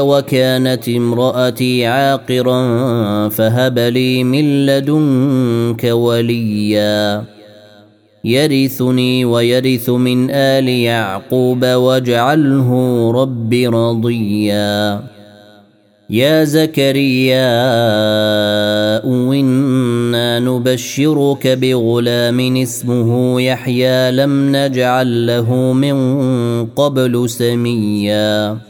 وكانت امرأتي عاقرا فهب لي من لدنك وليا يرثني ويرث من آل يعقوب واجعله رب رضيا يا زكريا إنا نبشرك بغلام اسمه يحيى لم نجعل له من قبل سميا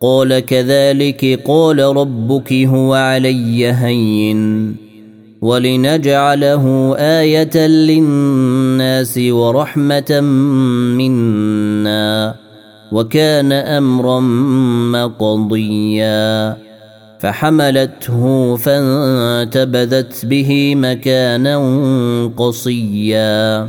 قال كذلك قال ربك هو علي هين ولنجعله آية للناس ورحمة منا وكان أمرا مقضيا فحملته فانتبذت به مكانا قصيا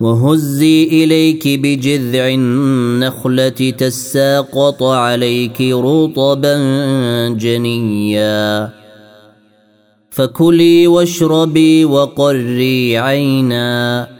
وهزي إليك بجذع النخلة تساقط عليك رطبا جنيا. فكلي واشربي وقري عينا.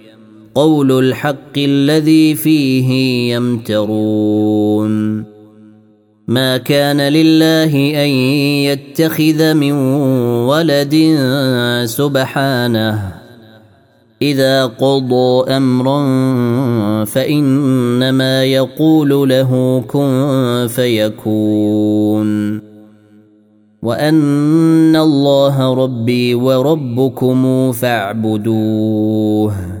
قول الحق الذي فيه يمترون. ما كان لله أن يتخذ من ولد سبحانه. إذا قضى أمرا فإنما يقول له كن فيكون. وأن الله ربي وربكم فاعبدوه.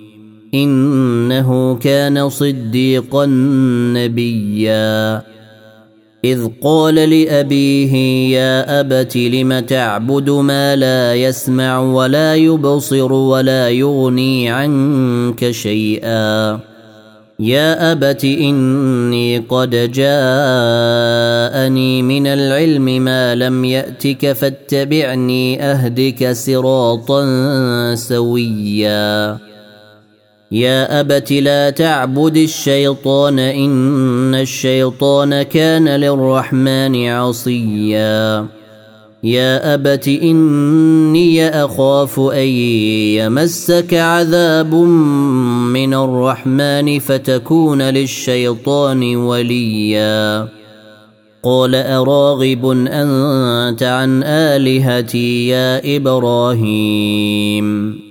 إنه كان صديقا نبيا. إذ قال لأبيه يا أبت لم تعبد ما لا يسمع ولا يبصر ولا يغني عنك شيئا؟ يا أبت إني قد جاءني من العلم ما لم يأتك فاتبعني أهدك صراطا سويا. يا أبت لا تعبد الشيطان إن الشيطان كان للرحمن عصيا. يا أبت إني أخاف أن يمسك عذاب من الرحمن فتكون للشيطان وليا. قال أراغب أنت عن آلهتي يا إبراهيم.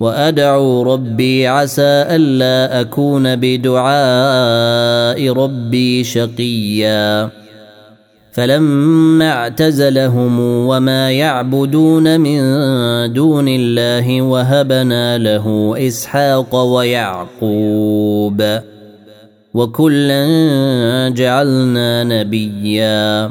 وأدعو ربي عسى ألا أكون بدعاء ربي شقيا. فلما اعتزلهم وما يعبدون من دون الله وهبنا له إسحاق ويعقوب. وكلا جعلنا نبيا.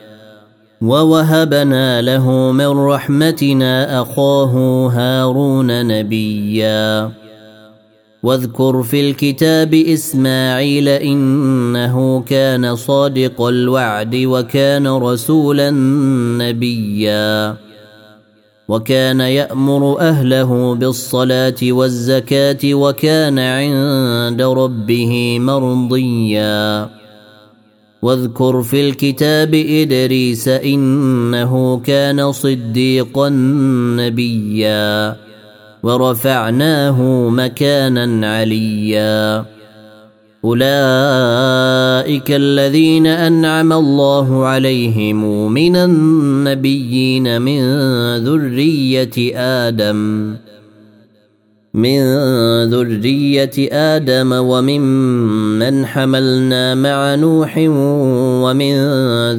ووهبنا له من رحمتنا اخاه هارون نبيا واذكر في الكتاب اسماعيل انه كان صادق الوعد وكان رسولا نبيا وكان يامر اهله بالصلاه والزكاه وكان عند ربه مرضيا واذكر في الكتاب إدريس إنه كان صديقا نبيا ورفعناه مكانا عليا. أولئك الذين أنعم الله عليهم من النبيين من ذرية آدم. من ذرية آدم وممن حملنا مع نوح ومن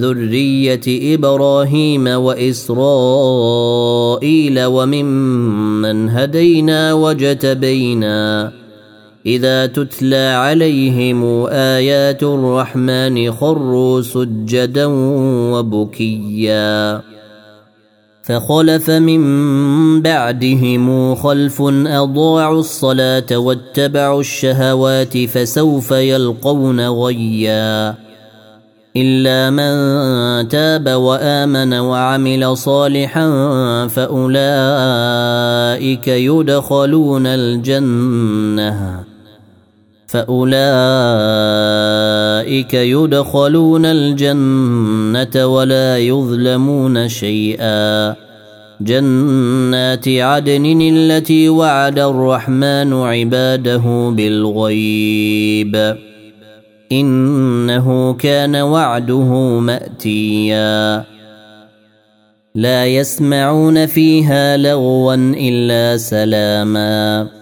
ذرية إبراهيم وإسرائيل وممن هدينا وجتبينا. إذا تتلى عليهم آيات الرحمن خروا سجدا وبكيا. فخلف من بعدهم خلف أضاعوا الصلاة واتبعوا الشهوات فسوف يلقون غيا. إلا من تاب وآمن وعمل صالحا فأولئك يدخلون الجنة. فأولئك يدخلون الجنة ولا يظلمون شيئا. جنات عدن التي وعد الرحمن عباده بالغيب. إنه كان وعده مأتيا. لا يسمعون فيها لغوا إلا سلاما.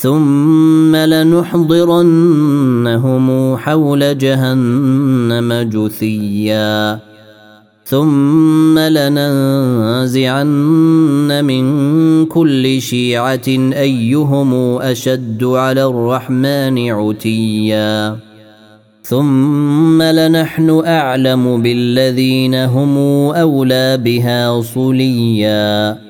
ثم لنحضرنهم حول جهنم جثيا. ثم لننزعن من كل شيعة أيهم أشد على الرحمن عتيا. ثم لنحن أعلم بالذين هم أولى بها صليا.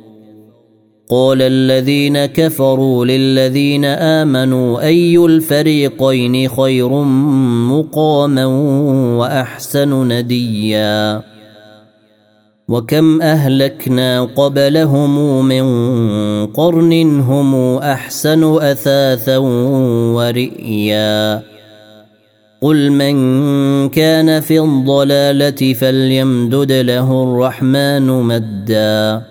قال الذين كفروا للذين آمنوا أي الفريقين خير مقاما وأحسن نديا وكم أهلكنا قبلهم من قرن هم أحسن أثاثا ورئيا قل من كان في الضلالة فليمدد له الرحمن مدا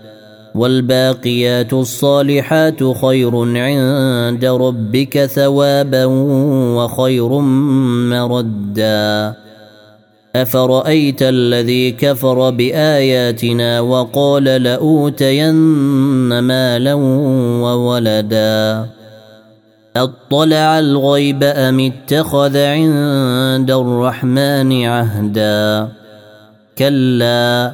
والباقيات الصالحات خير عند ربك ثوابا وخير مردا. أفرأيت الذي كفر بآياتنا وقال لأوتين مالا وولدا؟ أطلع الغيب أم اتخذ عند الرحمن عهدا؟ كلا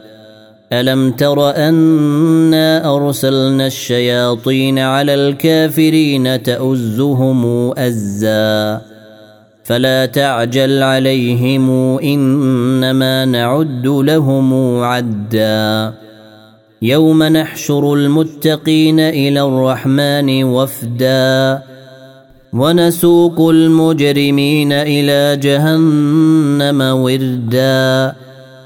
ألم تر أنا أرسلنا الشياطين على الكافرين تؤزهم أزا فلا تعجل عليهم إنما نعد لهم عدا يوم نحشر المتقين إلى الرحمن وفدا ونسوق المجرمين إلى جهنم وردا